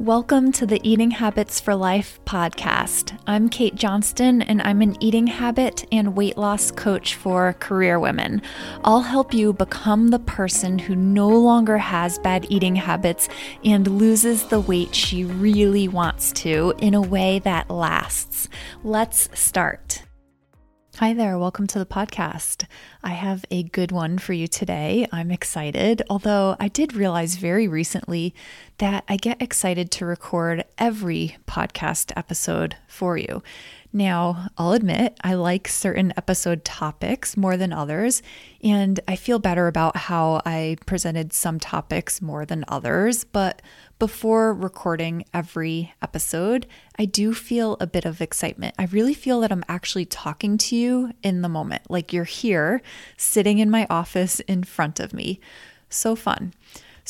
Welcome to the Eating Habits for Life podcast. I'm Kate Johnston, and I'm an eating habit and weight loss coach for career women. I'll help you become the person who no longer has bad eating habits and loses the weight she really wants to in a way that lasts. Let's start. Hi there, welcome to the podcast. I have a good one for you today. I'm excited, although I did realize very recently that I get excited to record every podcast episode for you. Now, I'll admit I like certain episode topics more than others, and I feel better about how I presented some topics more than others. But before recording every episode, I do feel a bit of excitement. I really feel that I'm actually talking to you in the moment, like you're here sitting in my office in front of me. So fun.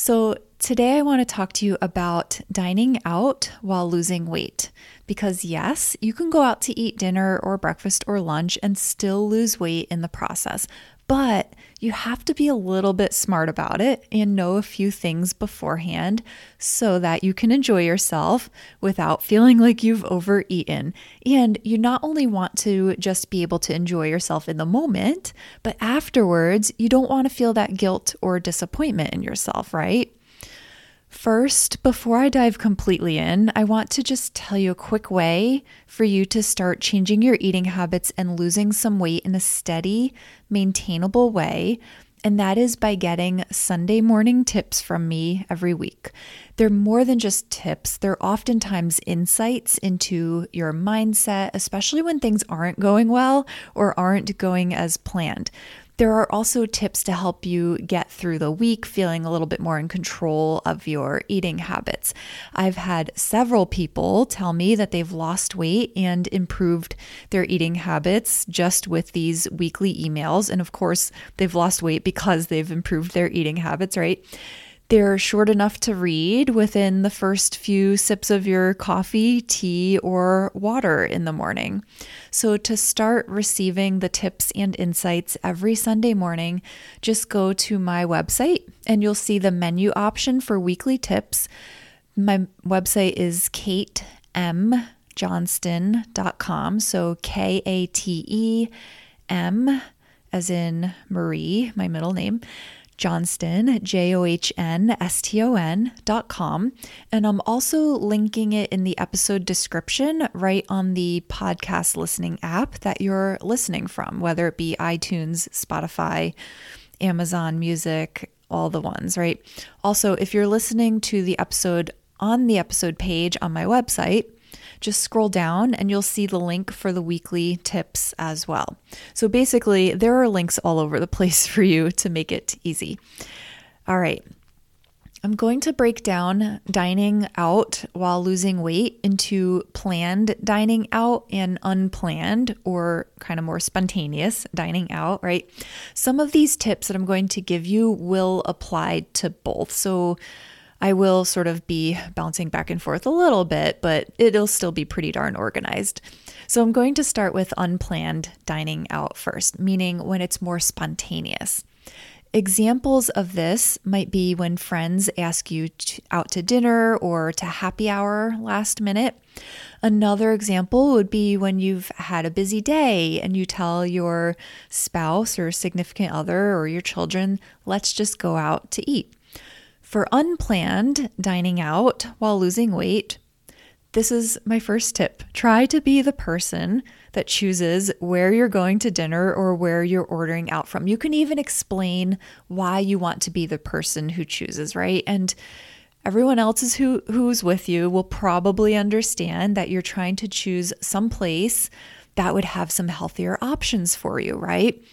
So, today I want to talk to you about dining out while losing weight. Because, yes, you can go out to eat dinner or breakfast or lunch and still lose weight in the process. But you have to be a little bit smart about it and know a few things beforehand so that you can enjoy yourself without feeling like you've overeaten. And you not only want to just be able to enjoy yourself in the moment, but afterwards, you don't want to feel that guilt or disappointment in yourself, right? First, before I dive completely in, I want to just tell you a quick way for you to start changing your eating habits and losing some weight in a steady, maintainable way. And that is by getting Sunday morning tips from me every week. They're more than just tips, they're oftentimes insights into your mindset, especially when things aren't going well or aren't going as planned. There are also tips to help you get through the week feeling a little bit more in control of your eating habits. I've had several people tell me that they've lost weight and improved their eating habits just with these weekly emails. And of course, they've lost weight because they've improved their eating habits, right? They're short enough to read within the first few sips of your coffee, tea, or water in the morning. So, to start receiving the tips and insights every Sunday morning, just go to my website and you'll see the menu option for weekly tips. My website is katemjohnston.com. So, K A T E M, as in Marie, my middle name Johnston, J O H N S T O N dot com. And I'm also linking it in the episode description right on the podcast listening app that you're listening from, whether it be iTunes, Spotify, Amazon Music, all the ones, right? Also, if you're listening to the episode on the episode page on my website, just scroll down and you'll see the link for the weekly tips as well. So basically, there are links all over the place for you to make it easy. All right. I'm going to break down dining out while losing weight into planned dining out and unplanned or kind of more spontaneous dining out, right? Some of these tips that I'm going to give you will apply to both. So I will sort of be bouncing back and forth a little bit, but it'll still be pretty darn organized. So I'm going to start with unplanned dining out first, meaning when it's more spontaneous. Examples of this might be when friends ask you to, out to dinner or to happy hour last minute. Another example would be when you've had a busy day and you tell your spouse or significant other or your children, let's just go out to eat. For unplanned dining out while losing weight, this is my first tip. Try to be the person that chooses where you're going to dinner or where you're ordering out from. You can even explain why you want to be the person who chooses, right? And everyone else is who who's with you will probably understand that you're trying to choose some place that would have some healthier options for you, right?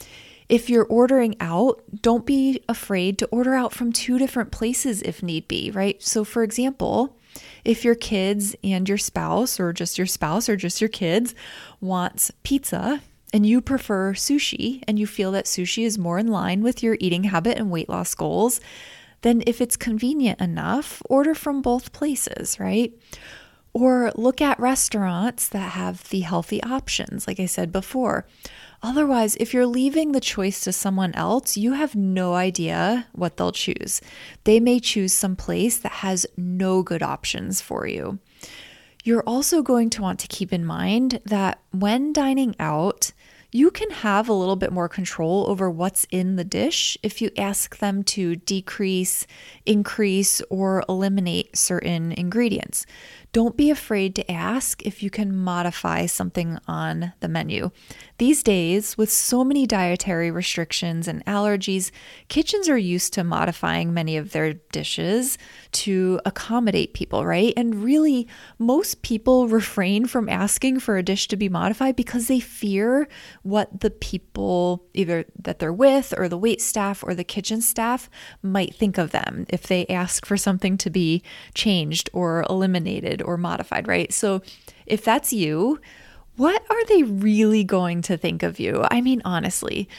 If you're ordering out, don't be afraid to order out from two different places if need be, right? So, for example, if your kids and your spouse, or just your spouse or just your kids, wants pizza and you prefer sushi and you feel that sushi is more in line with your eating habit and weight loss goals, then if it's convenient enough, order from both places, right? Or look at restaurants that have the healthy options, like I said before. Otherwise, if you're leaving the choice to someone else, you have no idea what they'll choose. They may choose some place that has no good options for you. You're also going to want to keep in mind that when dining out, you can have a little bit more control over what's in the dish if you ask them to decrease, increase, or eliminate certain ingredients. Don't be afraid to ask if you can modify something on the menu. These days, with so many dietary restrictions and allergies, kitchens are used to modifying many of their dishes to accommodate people, right? And really, most people refrain from asking for a dish to be modified because they fear what the people, either that they're with or the wait staff or the kitchen staff, might think of them if they ask for something to be changed or eliminated or modified, right? So if that's you, what are they really going to think of you? I mean, honestly,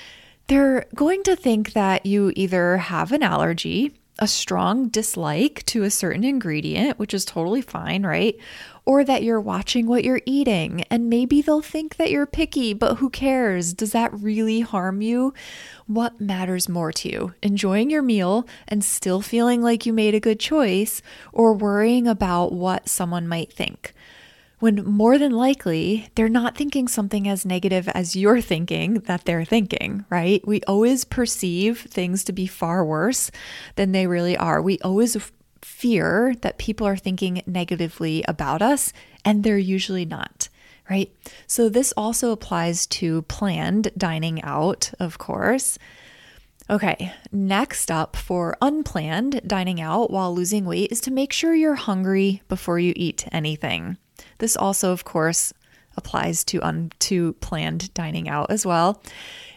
they're going to think that you either have an allergy, a strong dislike to a certain ingredient, which is totally fine, right? Or that you're watching what you're eating, and maybe they'll think that you're picky, but who cares? Does that really harm you? What matters more to you? Enjoying your meal and still feeling like you made a good choice, or worrying about what someone might think? When more than likely they're not thinking something as negative as you're thinking that they're thinking, right? We always perceive things to be far worse than they really are. We always fear that people are thinking negatively about us, and they're usually not. Right. So, this also applies to planned dining out, of course. Okay, next up for unplanned dining out while losing weight is to make sure you're hungry before you eat anything. This also, of course, applies to un- to planned dining out as well.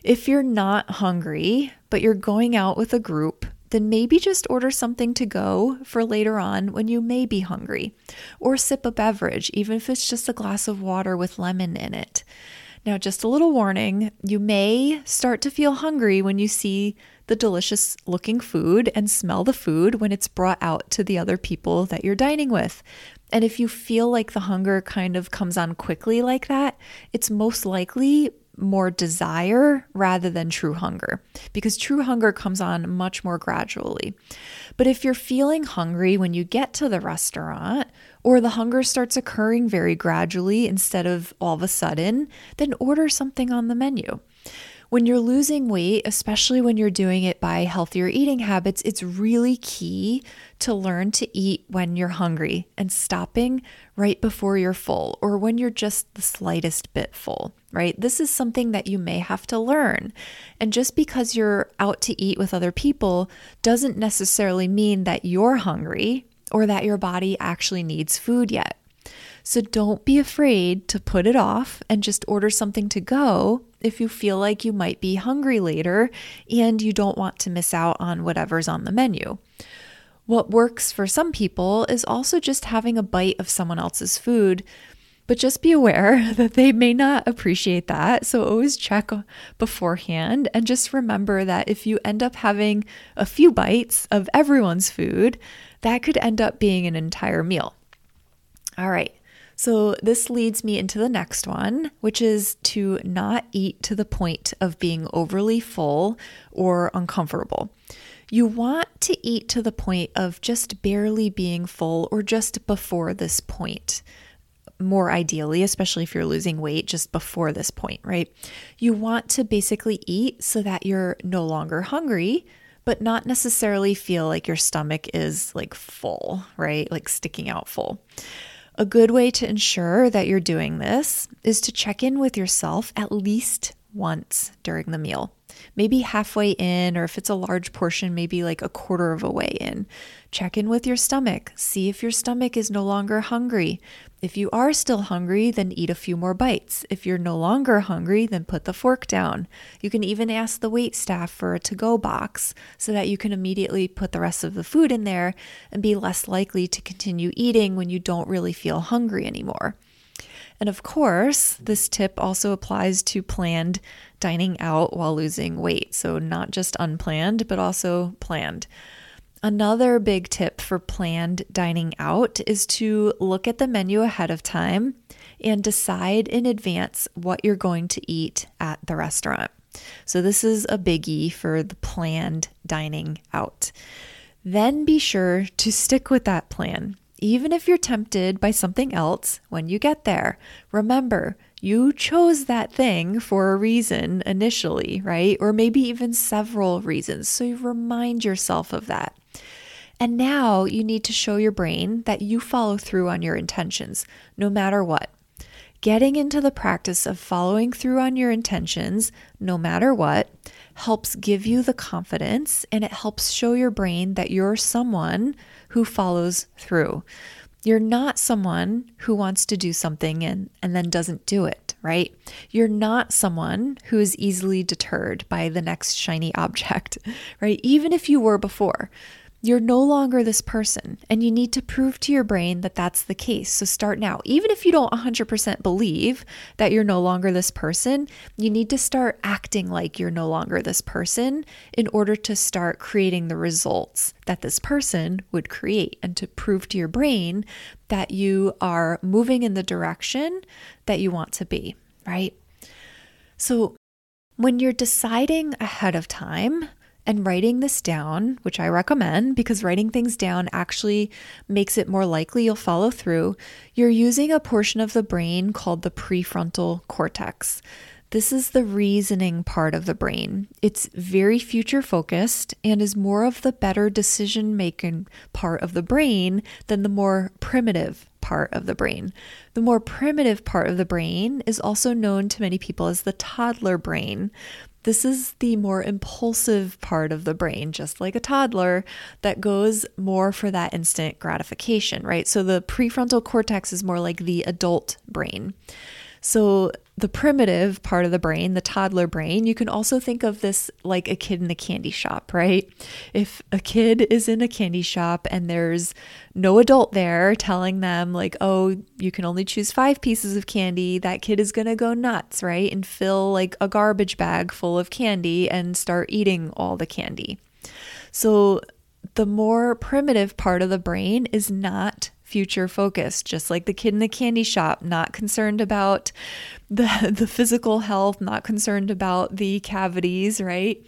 If you're not hungry, but you're going out with a group, then maybe just order something to go for later on when you may be hungry, or sip a beverage, even if it's just a glass of water with lemon in it. Now, just a little warning you may start to feel hungry when you see the delicious looking food and smell the food when it's brought out to the other people that you're dining with. And if you feel like the hunger kind of comes on quickly like that, it's most likely more desire rather than true hunger because true hunger comes on much more gradually. But if you're feeling hungry when you get to the restaurant, or the hunger starts occurring very gradually instead of all of a sudden, then order something on the menu. When you're losing weight, especially when you're doing it by healthier eating habits, it's really key to learn to eat when you're hungry and stopping right before you're full or when you're just the slightest bit full, right? This is something that you may have to learn. And just because you're out to eat with other people doesn't necessarily mean that you're hungry or that your body actually needs food yet. So don't be afraid to put it off and just order something to go if you feel like you might be hungry later and you don't want to miss out on whatever's on the menu. What works for some people is also just having a bite of someone else's food, but just be aware that they may not appreciate that. So always check beforehand and just remember that if you end up having a few bites of everyone's food, that could end up being an entire meal. All right. So, this leads me into the next one, which is to not eat to the point of being overly full or uncomfortable. You want to eat to the point of just barely being full or just before this point. More ideally, especially if you're losing weight just before this point, right? You want to basically eat so that you're no longer hungry, but not necessarily feel like your stomach is like full, right? Like sticking out full. A good way to ensure that you're doing this is to check in with yourself at least once during the meal. Maybe halfway in, or if it's a large portion, maybe like a quarter of a way in. Check in with your stomach. See if your stomach is no longer hungry. If you are still hungry, then eat a few more bites. If you're no longer hungry, then put the fork down. You can even ask the wait staff for a to go box so that you can immediately put the rest of the food in there and be less likely to continue eating when you don't really feel hungry anymore. And of course, this tip also applies to planned dining out while losing weight. So, not just unplanned, but also planned. Another big tip for planned dining out is to look at the menu ahead of time and decide in advance what you're going to eat at the restaurant. So, this is a biggie for the planned dining out. Then be sure to stick with that plan. Even if you're tempted by something else when you get there, remember you chose that thing for a reason initially, right? Or maybe even several reasons. So you remind yourself of that. And now you need to show your brain that you follow through on your intentions, no matter what. Getting into the practice of following through on your intentions, no matter what, helps give you the confidence and it helps show your brain that you're someone who follows through. You're not someone who wants to do something and, and then doesn't do it, right? You're not someone who is easily deterred by the next shiny object, right? Even if you were before. You're no longer this person, and you need to prove to your brain that that's the case. So start now. Even if you don't 100% believe that you're no longer this person, you need to start acting like you're no longer this person in order to start creating the results that this person would create and to prove to your brain that you are moving in the direction that you want to be, right? So when you're deciding ahead of time, and writing this down, which I recommend because writing things down actually makes it more likely you'll follow through, you're using a portion of the brain called the prefrontal cortex. This is the reasoning part of the brain. It's very future focused and is more of the better decision making part of the brain than the more primitive part of the brain. The more primitive part of the brain is also known to many people as the toddler brain. This is the more impulsive part of the brain, just like a toddler, that goes more for that instant gratification, right? So the prefrontal cortex is more like the adult brain. So, the primitive part of the brain, the toddler brain, you can also think of this like a kid in a candy shop, right? If a kid is in a candy shop and there's no adult there telling them, like, oh, you can only choose five pieces of candy, that kid is going to go nuts, right? And fill like a garbage bag full of candy and start eating all the candy. So, the more primitive part of the brain is not future focused, just like the kid in the candy shop, not concerned about the, the physical health, not concerned about the cavities, right?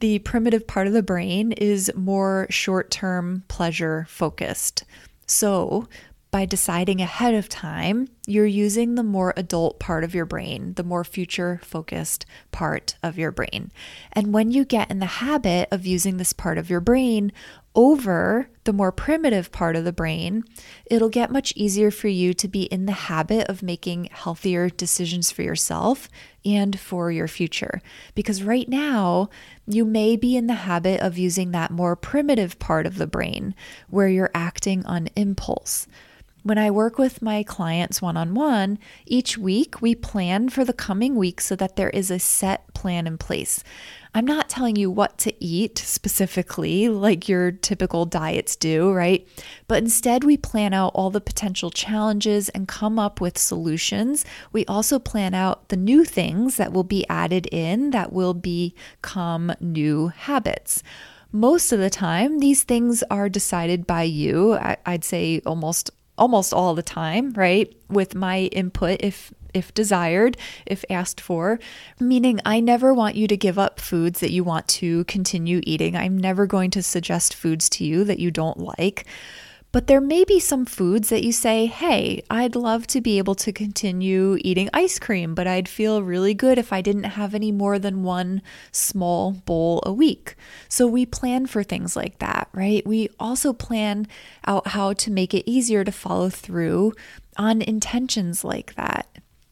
The primitive part of the brain is more short term pleasure focused. So, by deciding ahead of time, you're using the more adult part of your brain, the more future focused part of your brain. And when you get in the habit of using this part of your brain over the more primitive part of the brain, it'll get much easier for you to be in the habit of making healthier decisions for yourself and for your future. Because right now, you may be in the habit of using that more primitive part of the brain where you're acting on impulse. When I work with my clients one on one, each week we plan for the coming week so that there is a set plan in place. I'm not telling you what to eat specifically, like your typical diets do, right? But instead, we plan out all the potential challenges and come up with solutions. We also plan out the new things that will be added in that will become new habits most of the time these things are decided by you i'd say almost almost all the time, right? With my input if if desired, if asked for, meaning I never want you to give up foods that you want to continue eating. I'm never going to suggest foods to you that you don't like. But there may be some foods that you say, hey, I'd love to be able to continue eating ice cream, but I'd feel really good if I didn't have any more than one small bowl a week. So we plan for things like that, right? We also plan out how to make it easier to follow through on intentions like that.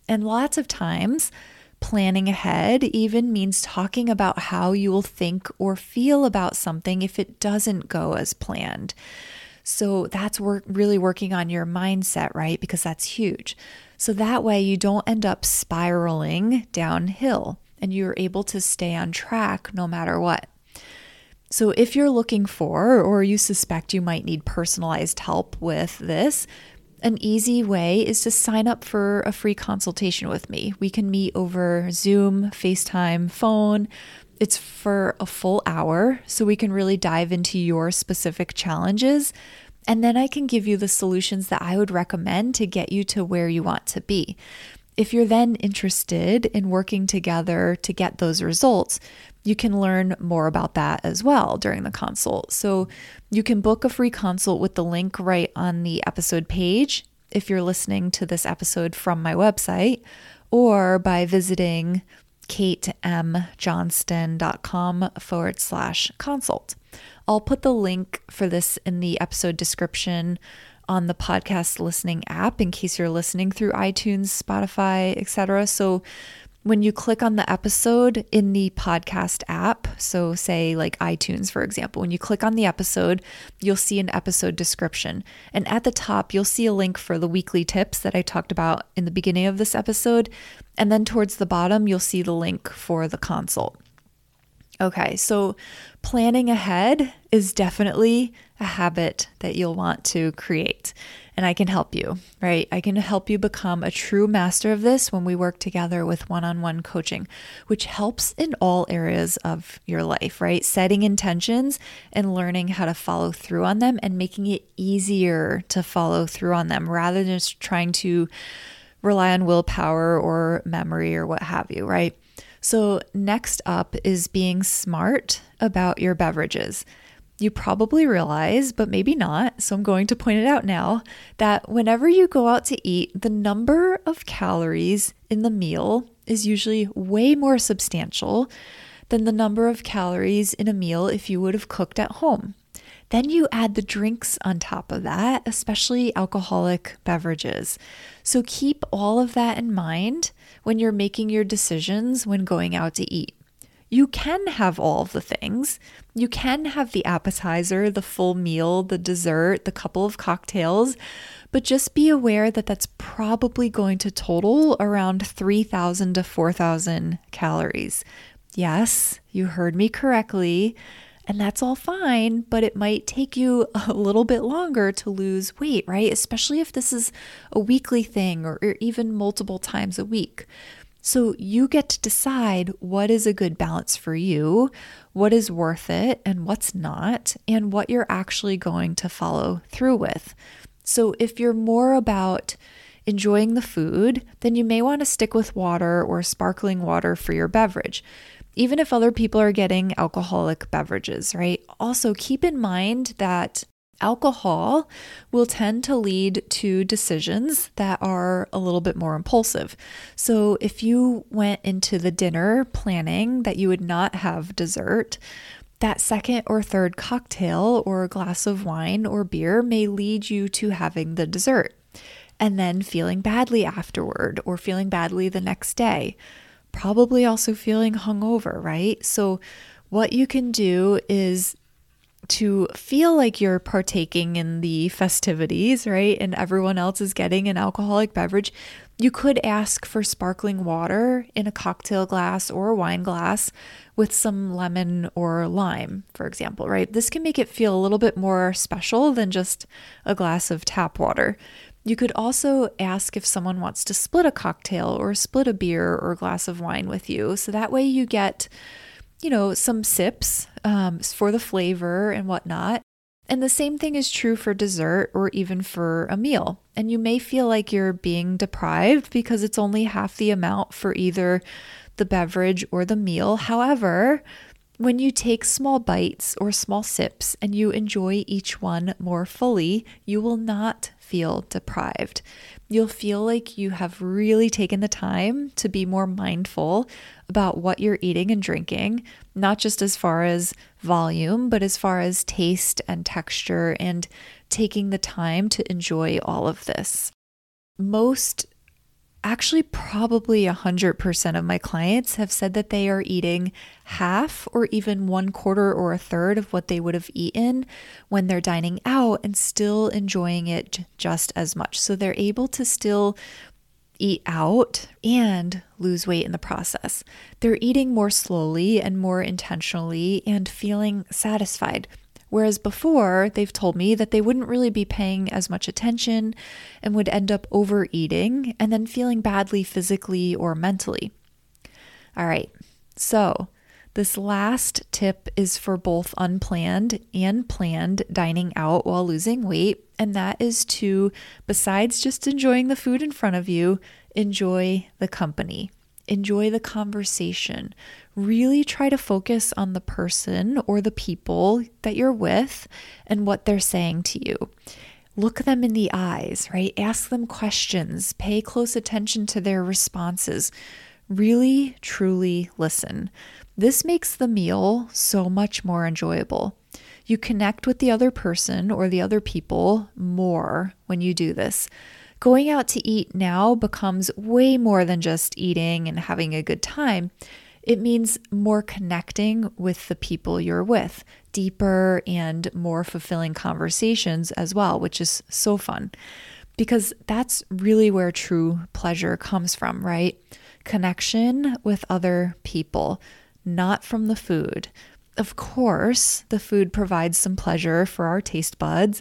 And lots of times, planning ahead even means talking about how you will think or feel about something if it doesn't go as planned. So that's work really working on your mindset, right? Because that's huge. So that way you don't end up spiraling downhill and you're able to stay on track no matter what. So if you're looking for or you suspect you might need personalized help with this, an easy way is to sign up for a free consultation with me. We can meet over Zoom, FaceTime, phone, It's for a full hour, so we can really dive into your specific challenges. And then I can give you the solutions that I would recommend to get you to where you want to be. If you're then interested in working together to get those results, you can learn more about that as well during the consult. So you can book a free consult with the link right on the episode page if you're listening to this episode from my website or by visiting katemjohnston.com forward slash consult. I'll put the link for this in the episode description on the podcast listening app in case you're listening through iTunes, Spotify, etc. So when you click on the episode in the podcast app, so say like iTunes, for example, when you click on the episode, you'll see an episode description. And at the top, you'll see a link for the weekly tips that I talked about in the beginning of this episode. And then towards the bottom, you'll see the link for the consult. Okay, so planning ahead is definitely a habit that you'll want to create. And I can help you, right? I can help you become a true master of this when we work together with one on one coaching, which helps in all areas of your life, right? Setting intentions and learning how to follow through on them and making it easier to follow through on them rather than just trying to rely on willpower or memory or what have you, right? So, next up is being smart about your beverages. You probably realize, but maybe not, so I'm going to point it out now, that whenever you go out to eat, the number of calories in the meal is usually way more substantial than the number of calories in a meal if you would have cooked at home. Then you add the drinks on top of that, especially alcoholic beverages. So keep all of that in mind when you're making your decisions when going out to eat. You can have all of the things. You can have the appetizer, the full meal, the dessert, the couple of cocktails, but just be aware that that's probably going to total around 3,000 to 4,000 calories. Yes, you heard me correctly. And that's all fine, but it might take you a little bit longer to lose weight, right? Especially if this is a weekly thing or, even multiple times a week. So you get to decide what is a good balance for you, what is worth it, and what's not, and what you're actually going to follow through with. So if you're more about enjoying the food, then you may want to stick with water or sparkling water for your beverage even if other people are getting alcoholic beverages, right? Also, keep in mind that alcohol will tend to lead to decisions that are a little bit more impulsive. So, if you went into the dinner planning that you would not have dessert, that second or third cocktail or glass of wine or beer may lead you to having the dessert and then feeling badly afterward or feeling badly the next day probably also feeling hungover, right? So, what you can do is to feel like you're partaking in the festivities, right? And everyone else is getting an alcoholic beverage. You could ask for sparkling water in a cocktail glass or a wine glass with some lemon or lime, for example, right? This can make it feel a little bit more special than just a glass of tap water. You could also ask if someone wants to split a cocktail or split a beer or a glass of wine with you. So that way you get, you know, some sips um, for the flavor and whatnot. And the same thing is true for dessert or even for a meal. And you may feel like you're being deprived because it's only half the amount for either the beverage or the meal. However, when you take small bites or small sips and you enjoy each one more fully, you will not feel deprived. You'll feel like you have really taken the time to be more mindful about what you're eating and drinking, not just as far as volume, but as far as taste and texture and taking the time to enjoy all of this. Most actually probably 100% of my clients have said that they are eating half or even one quarter or a third of what they would have eaten when they're dining out and still enjoying it just as much. So they're able to still eat out and lose weight in the process. They're eating more slowly and more intentionally and feeling satisfied. Whereas before, they've told me that they wouldn't really be paying as much attention and would end up overeating and then feeling badly physically or mentally. All right, so This last tip is for both unplanned and planned dining out while losing weight, and that is to, besides just enjoying the food in front of you, enjoy the company. Enjoy the conversation. Really try to focus on the person or the people that you're with and what they're saying to you. Look them in the eyes, right? Ask them questions. Pay close attention to their responses. Really, truly listen. This makes the meal so much more enjoyable. You connect with the other person or the other people more when you do this. Going out to eat now becomes way more than just eating and having a good time. It means more connecting with the people you're with, deeper and more fulfilling conversations as well, which is so fun because that's really where true pleasure comes from, right? Connection with other people not from the food. Of course, the food provides some pleasure for our taste buds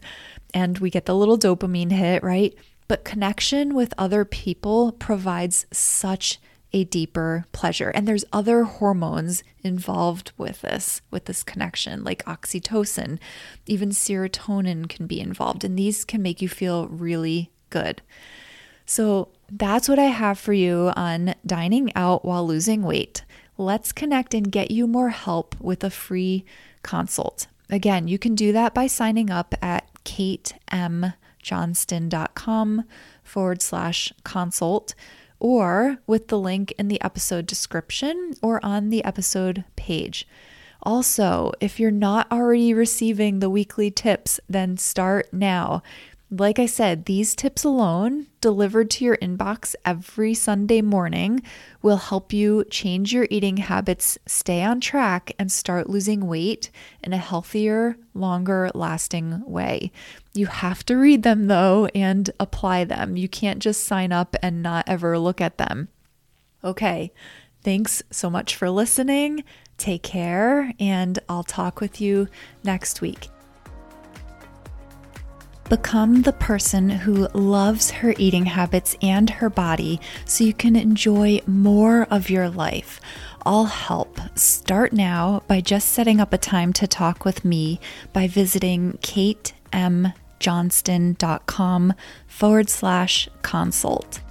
and we get the little dopamine hit, right? But connection with other people provides such a deeper pleasure. And there's other hormones involved with this, with this connection, like oxytocin, even serotonin can be involved, and these can make you feel really good. So that's what I have for you on dining out while losing weight. Let's connect and get you more help with a free consult. Again, you can do that by signing up at katemjohnston.com forward slash consult or with the link in the episode description or on the episode page. Also, if you're not already receiving the weekly tips, then start now. Like I said, these tips alone, delivered to your inbox every Sunday morning, will help you change your eating habits, stay on track, and start losing weight in a healthier, longer lasting way. You have to read them though and apply them. You can't just sign up and not ever look at them. Okay, thanks so much for listening. Take care, and I'll talk with you next week. Become the person who loves her eating habits and her body so you can enjoy more of your life. I'll help. Start now by just setting up a time to talk with me by visiting katemjohnston.com forward slash consult.